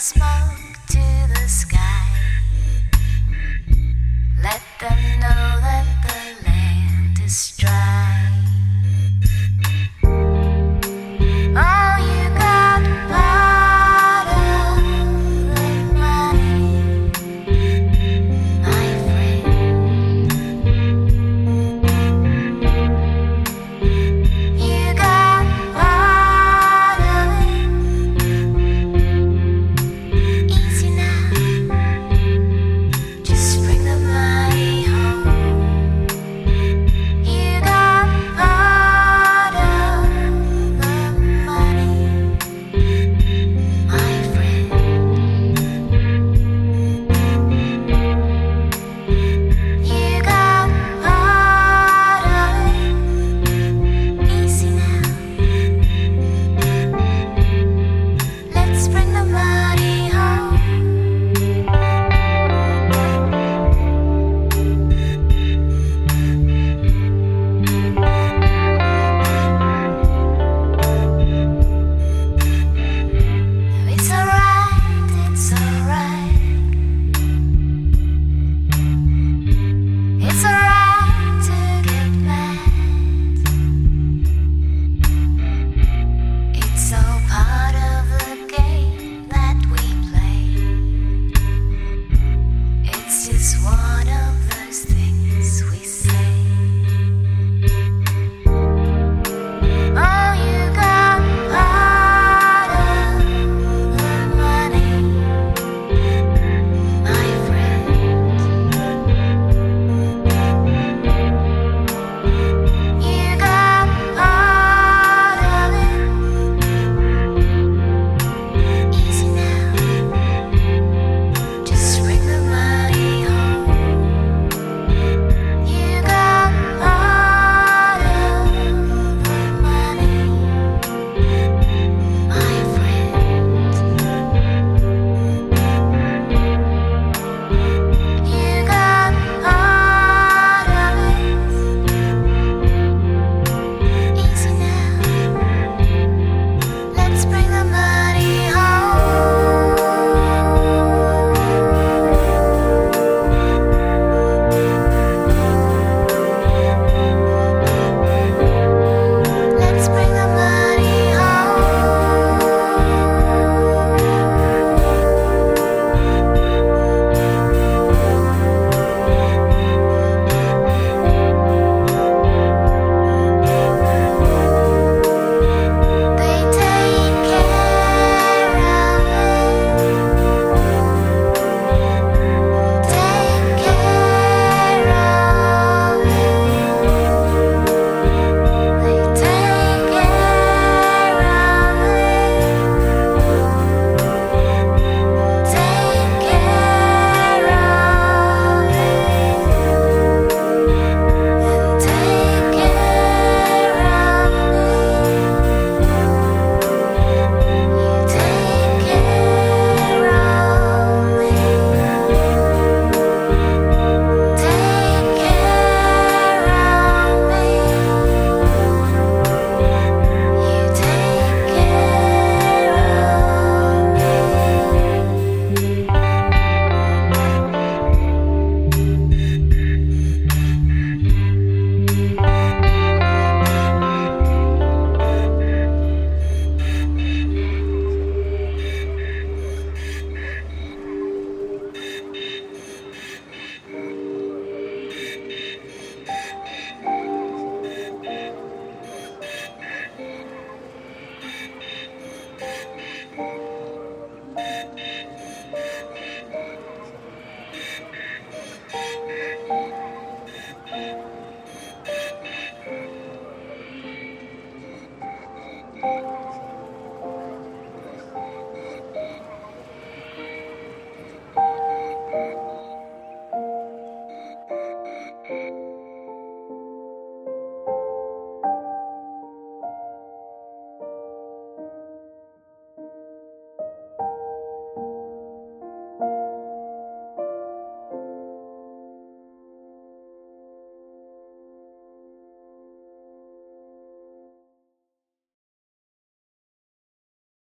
Take